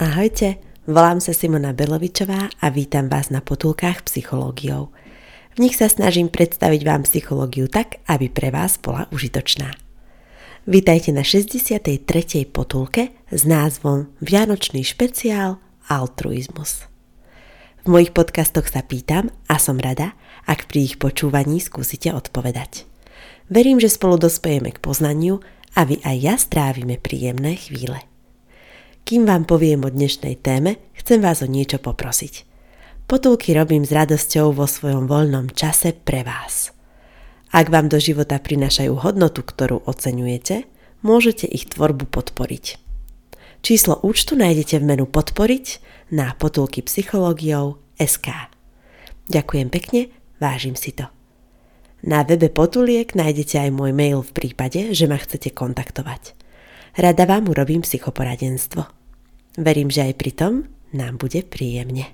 Ahojte, volám sa Simona Belovičová a vítam vás na potulkách psychológiou. V nich sa snažím predstaviť vám psychológiu tak, aby pre vás bola užitočná. Vítajte na 63. potulke s názvom Vianočný špeciál Altruizmus. V mojich podcastoch sa pýtam a som rada, ak pri ich počúvaní skúsite odpovedať. Verím, že spolu dospejeme k poznaniu a vy aj ja strávime príjemné chvíle. Kým vám poviem o dnešnej téme, chcem vás o niečo poprosiť. Potulky robím s radosťou vo svojom voľnom čase pre vás. Ak vám do života prinášajú hodnotu, ktorú oceňujete, môžete ich tvorbu podporiť. Číslo účtu nájdete v menu Podporiť na potulky psychológiou SK. Ďakujem pekne, vážim si to. Na webe Potuliek nájdete aj môj mail v prípade, že ma chcete kontaktovať. Rada vám urobím psychoporadenstvo. Verím, že aj pri tom nám bude príjemne.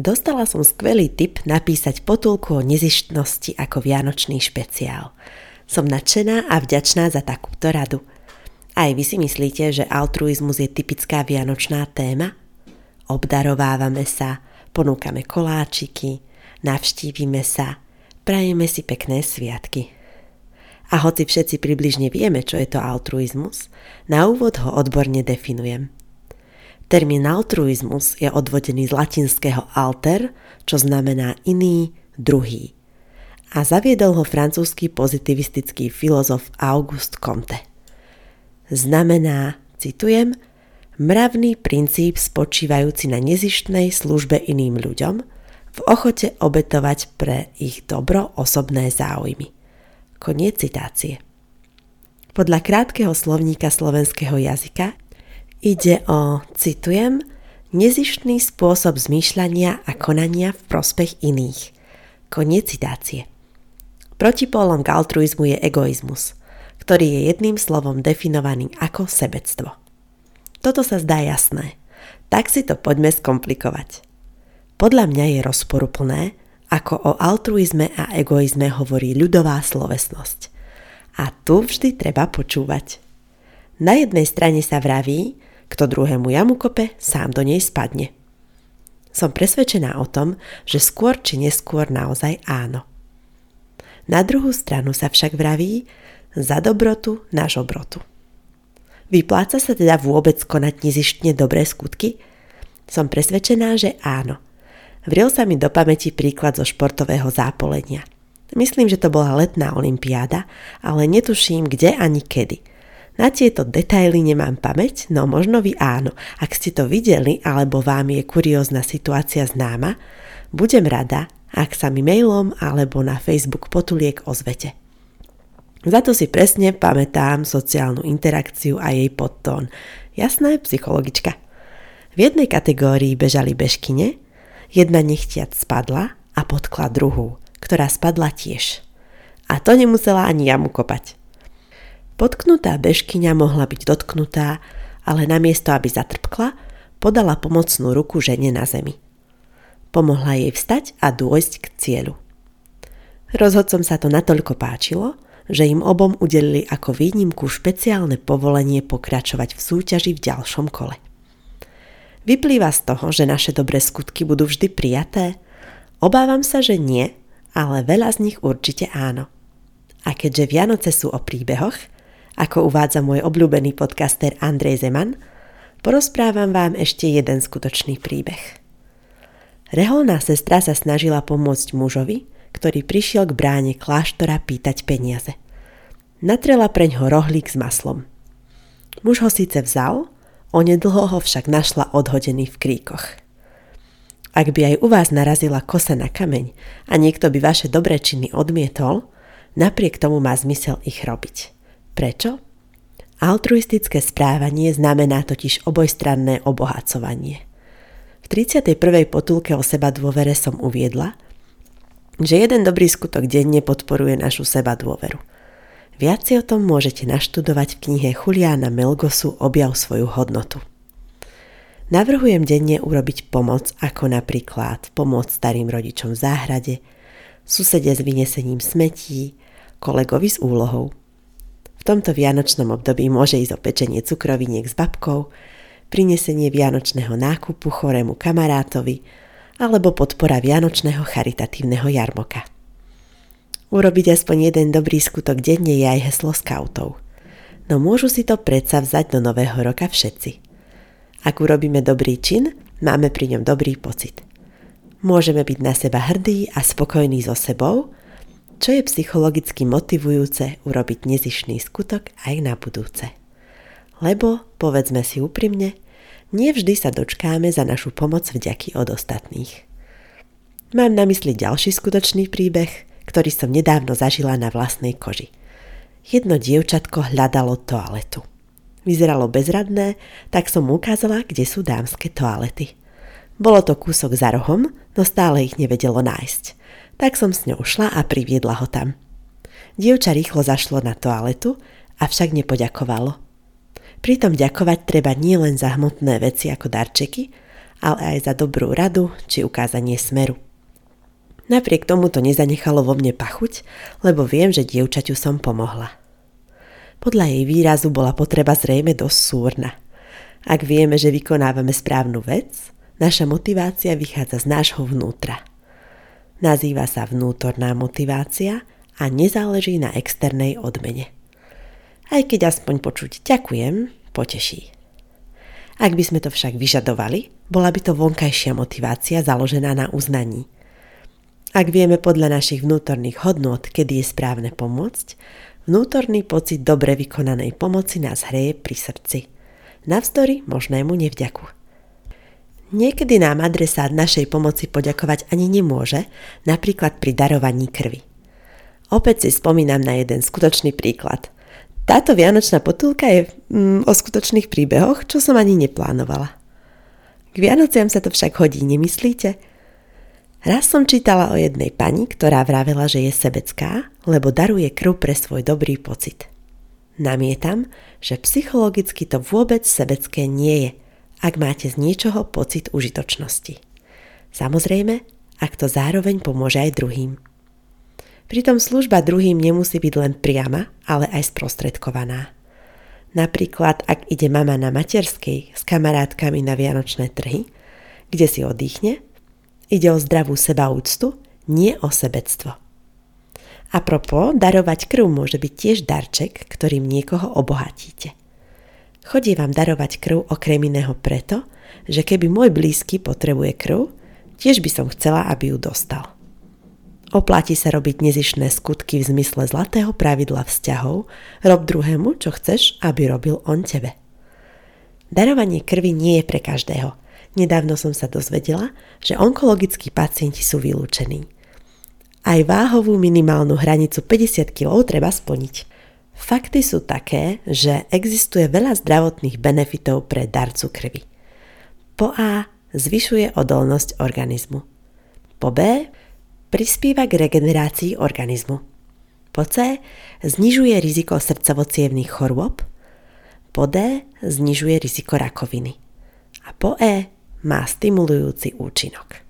Dostala som skvelý tip napísať potulku o nezištnosti ako vianočný špeciál. Som nadšená a vďačná za takúto radu. Aj vy si myslíte, že altruizmus je typická vianočná téma? obdarovávame sa, ponúkame koláčiky, navštívime sa, prajeme si pekné sviatky. A hoci všetci približne vieme, čo je to altruizmus, na úvod ho odborne definujem. Termín altruizmus je odvodený z latinského alter, čo znamená iný, druhý. A zaviedol ho francúzsky pozitivistický filozof Auguste Comte. Znamená, citujem, mravný princíp spočívajúci na nezištnej službe iným ľuďom, v ochote obetovať pre ich dobro osobné záujmy. Koniec citácie. Podľa krátkeho slovníka slovenského jazyka ide o, citujem, nezištný spôsob zmýšľania a konania v prospech iných. Koniec citácie. Protipólom k altruizmu je egoizmus, ktorý je jedným slovom definovaný ako sebectvo. Toto sa zdá jasné. Tak si to poďme skomplikovať. Podľa mňa je rozporuplné, ako o altruizme a egoizme hovorí ľudová slovesnosť. A tu vždy treba počúvať. Na jednej strane sa vraví, kto druhému jamu kope, sám do nej spadne. Som presvedčená o tom, že skôr či neskôr naozaj áno. Na druhú stranu sa však vraví za dobrotu náš obrotu. Vypláca sa teda vôbec konať nezištne dobré skutky? Som presvedčená, že áno. Vril sa mi do pamäti príklad zo športového zápolenia. Myslím, že to bola letná olimpiáda, ale netuším kde ani kedy. Na tieto detaily nemám pamäť, no možno vy áno. Ak ste to videli alebo vám je kuriózna situácia známa, budem rada, ak sa mi mailom alebo na Facebook potuliek ozvete. Za to si presne pamätám sociálnu interakciu a jej podtón. Jasná psychologička. V jednej kategórii bežali bežkine, jedna nechtiac spadla a potkla druhú, ktorá spadla tiež. A to nemusela ani jamu kopať. Potknutá bežkyňa mohla byť dotknutá, ale namiesto, aby zatrpkla, podala pomocnú ruku žene na zemi. Pomohla jej vstať a dôjsť k cieľu. Rozhodcom sa to natoľko páčilo, že im obom udelili ako výnimku špeciálne povolenie pokračovať v súťaži v ďalšom kole. Vyplýva z toho, že naše dobré skutky budú vždy prijaté? Obávam sa, že nie, ale veľa z nich určite áno. A keďže Vianoce sú o príbehoch, ako uvádza môj obľúbený podcaster Andrej Zeman, porozprávam vám ešte jeden skutočný príbeh. Reholná sestra sa snažila pomôcť mužovi, ktorý prišiel k bráne kláštora pýtať peniaze. Natrela preň ho rohlík s maslom. Muž ho síce vzal, onedlho ho však našla odhodený v kríkoch. Ak by aj u vás narazila kosa na kameň a niekto by vaše dobré činy odmietol, napriek tomu má zmysel ich robiť. Prečo? Altruistické správanie znamená totiž obojstranné obohacovanie. V 31. potulke o seba dôvere som uviedla, že jeden dobrý skutok denne podporuje našu seba dôveru. Viac si o tom môžete naštudovať v knihe Juliana Melgosu Objav svoju hodnotu. Navrhujem denne urobiť pomoc, ako napríklad pomôcť starým rodičom v záhrade, susede s vynesením smetí, kolegovi s úlohou. V tomto vianočnom období môže ísť o pečenie cukroviniek s babkou, prinesenie vianočného nákupu chorému kamarátovi alebo podpora vianočného charitatívneho jarmoka. Urobiť aspoň jeden dobrý skutok denne je aj heslo skautov. No môžu si to predsa vzať do nového roka všetci. Ak urobíme dobrý čin, máme pri ňom dobrý pocit. Môžeme byť na seba hrdí a spokojní so sebou, čo je psychologicky motivujúce urobiť nezišný skutok aj na budúce. Lebo, povedzme si úprimne, nevždy sa dočkáme za našu pomoc vďaky od ostatných. Mám na mysli ďalší skutočný príbeh, ktorý som nedávno zažila na vlastnej koži. Jedno dievčatko hľadalo toaletu. Vyzeralo bezradné, tak som mu ukázala, kde sú dámske toalety. Bolo to kúsok za rohom, no stále ich nevedelo nájsť. Tak som s ňou šla a priviedla ho tam. Dievča rýchlo zašlo na toaletu, avšak nepoďakovalo. Pritom ďakovať treba nielen za hmotné veci ako darčeky, ale aj za dobrú radu či ukázanie smeru. Napriek tomu to nezanechalo vo mne pachuť, lebo viem, že dievčaťu som pomohla. Podľa jej výrazu bola potreba zrejme dosť súrna. Ak vieme, že vykonávame správnu vec, naša motivácia vychádza z nášho vnútra. Nazýva sa vnútorná motivácia a nezáleží na externej odmene. Aj keď aspoň počuť ďakujem, poteší. Ak by sme to však vyžadovali, bola by to vonkajšia motivácia založená na uznaní. Ak vieme podľa našich vnútorných hodnôt, kedy je správne pomôcť, Vnútorný pocit dobre vykonanej pomoci nás hreje pri srdci. Navzdory možnému nevďaku. Niekedy nám adresát našej pomoci poďakovať ani nemôže, napríklad pri darovaní krvi. Opäť si spomínam na jeden skutočný príklad. Táto vianočná potulka je mm, o skutočných príbehoch, čo som ani neplánovala. K Vianociam sa to však hodí, nemyslíte? Raz som čítala o jednej pani, ktorá vravela, že je sebecká, lebo daruje krv pre svoj dobrý pocit. Namietam, že psychologicky to vôbec sebecké nie je, ak máte z niečoho pocit užitočnosti. Samozrejme, ak to zároveň pomôže aj druhým. Pritom služba druhým nemusí byť len priama, ale aj sprostredkovaná. Napríklad, ak ide mama na materskej s kamarátkami na vianočné trhy, kde si oddychne, Ide o zdravú sebaúctu, nie o sebectvo. A propo, darovať krv môže byť tiež darček, ktorým niekoho obohatíte. Chodí vám darovať krv okrem iného preto, že keby môj blízky potrebuje krv, tiež by som chcela, aby ju dostal. Oplatí sa robiť nezišné skutky v zmysle zlatého pravidla vzťahov, rob druhému, čo chceš, aby robil on tebe. Darovanie krvi nie je pre každého – Nedávno som sa dozvedela, že onkologickí pacienti sú vylúčení. Aj váhovú minimálnu hranicu 50 kg treba splniť. Fakty sú také, že existuje veľa zdravotných benefitov pre darcu krvi. Po A zvyšuje odolnosť organizmu. Po B prispieva k regenerácii organizmu. Po C znižuje riziko srdcovo chorôb. Po D znižuje riziko rakoviny. A po E má stimulujúci účinok.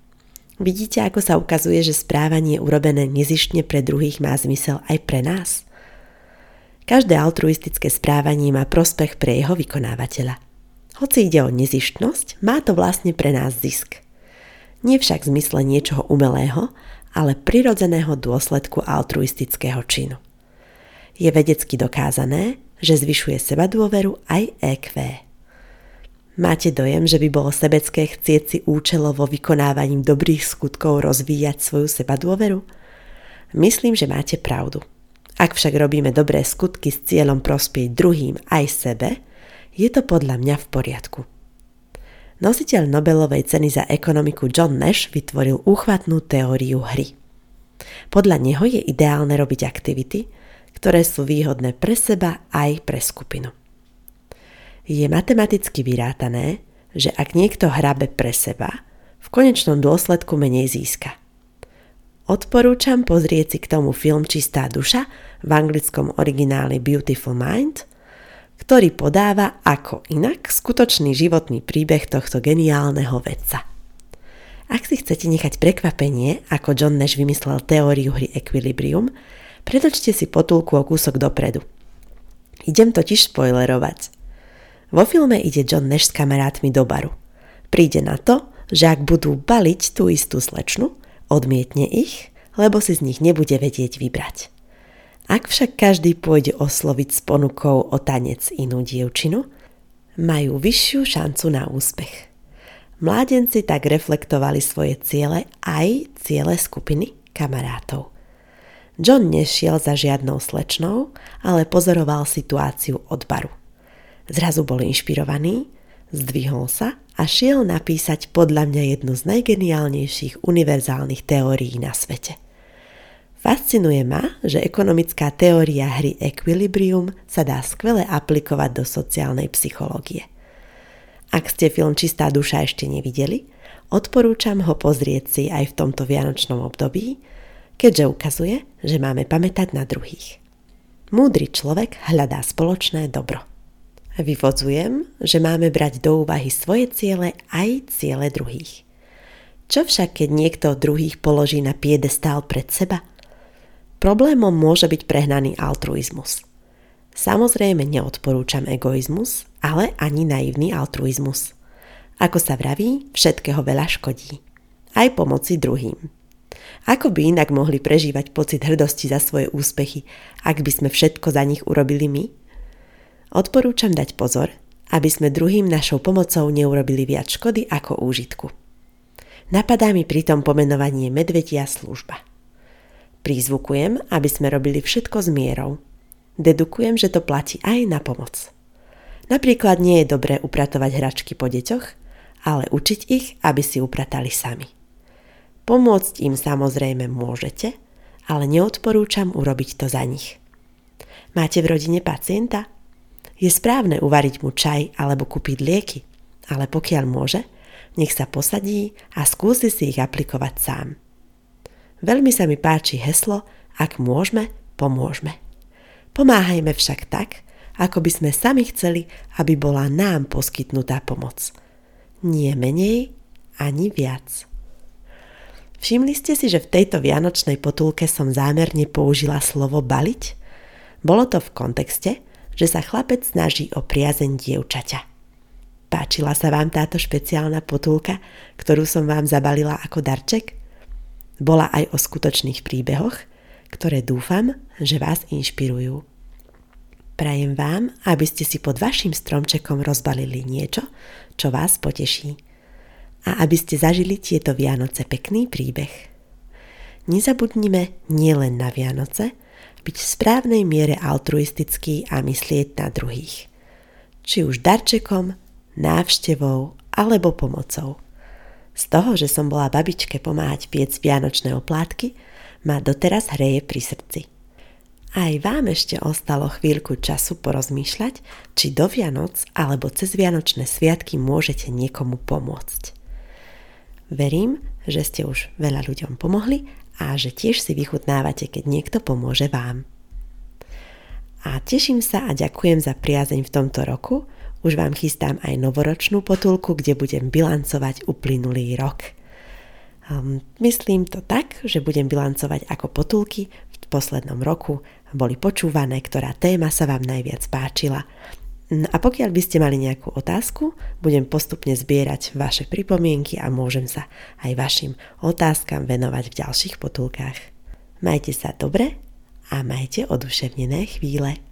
Vidíte, ako sa ukazuje, že správanie urobené nezištne pre druhých má zmysel aj pre nás? Každé altruistické správanie má prospech pre jeho vykonávateľa. Hoci ide o nezištnosť, má to vlastne pre nás zisk. Nie však zmysle niečoho umelého, ale prirodzeného dôsledku altruistického činu. Je vedecky dokázané, že zvyšuje seba dôveru aj EQ. Máte dojem, že by bolo sebecké chcieť si účelovo vykonávaním dobrých skutkov rozvíjať svoju seba dôveru? Myslím, že máte pravdu. Ak však robíme dobré skutky s cieľom prospieť druhým aj sebe, je to podľa mňa v poriadku. Nositeľ Nobelovej ceny za ekonomiku John Nash vytvoril úchvatnú teóriu hry. Podľa neho je ideálne robiť aktivity, ktoré sú výhodné pre seba aj pre skupinu. Je matematicky vyrátané, že ak niekto hrabe pre seba, v konečnom dôsledku menej získa. Odporúčam pozrieť si k tomu film Čistá duša v anglickom origináli Beautiful Mind, ktorý podáva ako inak skutočný životný príbeh tohto geniálneho vedca. Ak si chcete nechať prekvapenie, ako John Nash vymyslel teóriu hry Equilibrium, predočte si potulku o kúsok dopredu. Idem totiž spoilerovať. Vo filme ide John Nash s kamarátmi do baru. Príde na to, že ak budú baliť tú istú slečnu, odmietne ich, lebo si z nich nebude vedieť vybrať. Ak však každý pôjde osloviť s ponukou o tanec inú dievčinu, majú vyššiu šancu na úspech. Mládenci tak reflektovali svoje ciele aj ciele skupiny kamarátov. John nešiel za žiadnou slečnou, ale pozoroval situáciu od baru. Zrazu bol inšpirovaný, zdvihol sa a šiel napísať podľa mňa jednu z najgeniálnejších univerzálnych teórií na svete. Fascinuje ma, že ekonomická teória hry Equilibrium sa dá skvele aplikovať do sociálnej psychológie – ak ste film Čistá duša ešte nevideli, odporúčam ho pozrieť si aj v tomto vianočnom období, keďže ukazuje, že máme pamätať na druhých. Múdry človek hľadá spoločné dobro. Vyvodzujem, že máme brať do úvahy svoje ciele aj ciele druhých. Čo však, keď niekto druhých položí na piedestál pred seba? Problémom môže byť prehnaný altruizmus – Samozrejme neodporúčam egoizmus, ale ani naivný altruizmus. Ako sa vraví, všetkého veľa škodí. Aj pomoci druhým. Ako by inak mohli prežívať pocit hrdosti za svoje úspechy, ak by sme všetko za nich urobili my? Odporúčam dať pozor, aby sme druhým našou pomocou neurobili viac škody ako úžitku. Napadá mi pritom pomenovanie medvedia služba. Prízvukujem, aby sme robili všetko s mierou, dedukujem, že to platí aj na pomoc. Napríklad nie je dobré upratovať hračky po deťoch, ale učiť ich, aby si upratali sami. Pomôcť im samozrejme môžete, ale neodporúčam urobiť to za nich. Máte v rodine pacienta? Je správne uvariť mu čaj alebo kúpiť lieky, ale pokiaľ môže, nech sa posadí a skúsi si ich aplikovať sám. Veľmi sa mi páči heslo, ak môžeme, pomôžme. Pomáhajme však tak, ako by sme sami chceli, aby bola nám poskytnutá pomoc. Nie menej ani viac. Všimli ste si, že v tejto vianočnej potulke som zámerne použila slovo baliť? Bolo to v kontexte, že sa chlapec snaží o priazeň dievčaťa. Páčila sa vám táto špeciálna potulka, ktorú som vám zabalila ako darček? Bola aj o skutočných príbehoch, ktoré dúfam, že vás inšpirujú. Prajem vám, aby ste si pod vašim stromčekom rozbalili niečo, čo vás poteší. A aby ste zažili tieto Vianoce pekný príbeh. Nezabudnime nielen na Vianoce, byť v správnej miere altruistický a myslieť na druhých. Či už darčekom, návštevou alebo pomocou. Z toho, že som bola babičke pomáhať piec vianočné oplátky, ma doteraz hreje pri srdci. Aj vám ešte ostalo chvíľku času porozmýšľať, či do Vianoc alebo cez Vianočné sviatky môžete niekomu pomôcť. Verím, že ste už veľa ľuďom pomohli a že tiež si vychutnávate, keď niekto pomôže vám. A teším sa a ďakujem za priazeň v tomto roku. Už vám chystám aj novoročnú potulku, kde budem bilancovať uplynulý rok – Um, myslím to tak, že budem bilancovať ako potulky v poslednom roku boli počúvané, ktorá téma sa vám najviac páčila. No a pokiaľ by ste mali nejakú otázku, budem postupne zbierať vaše pripomienky a môžem sa aj vašim otázkam venovať v ďalších potulkách. Majte sa dobre a majte oduševnené chvíle.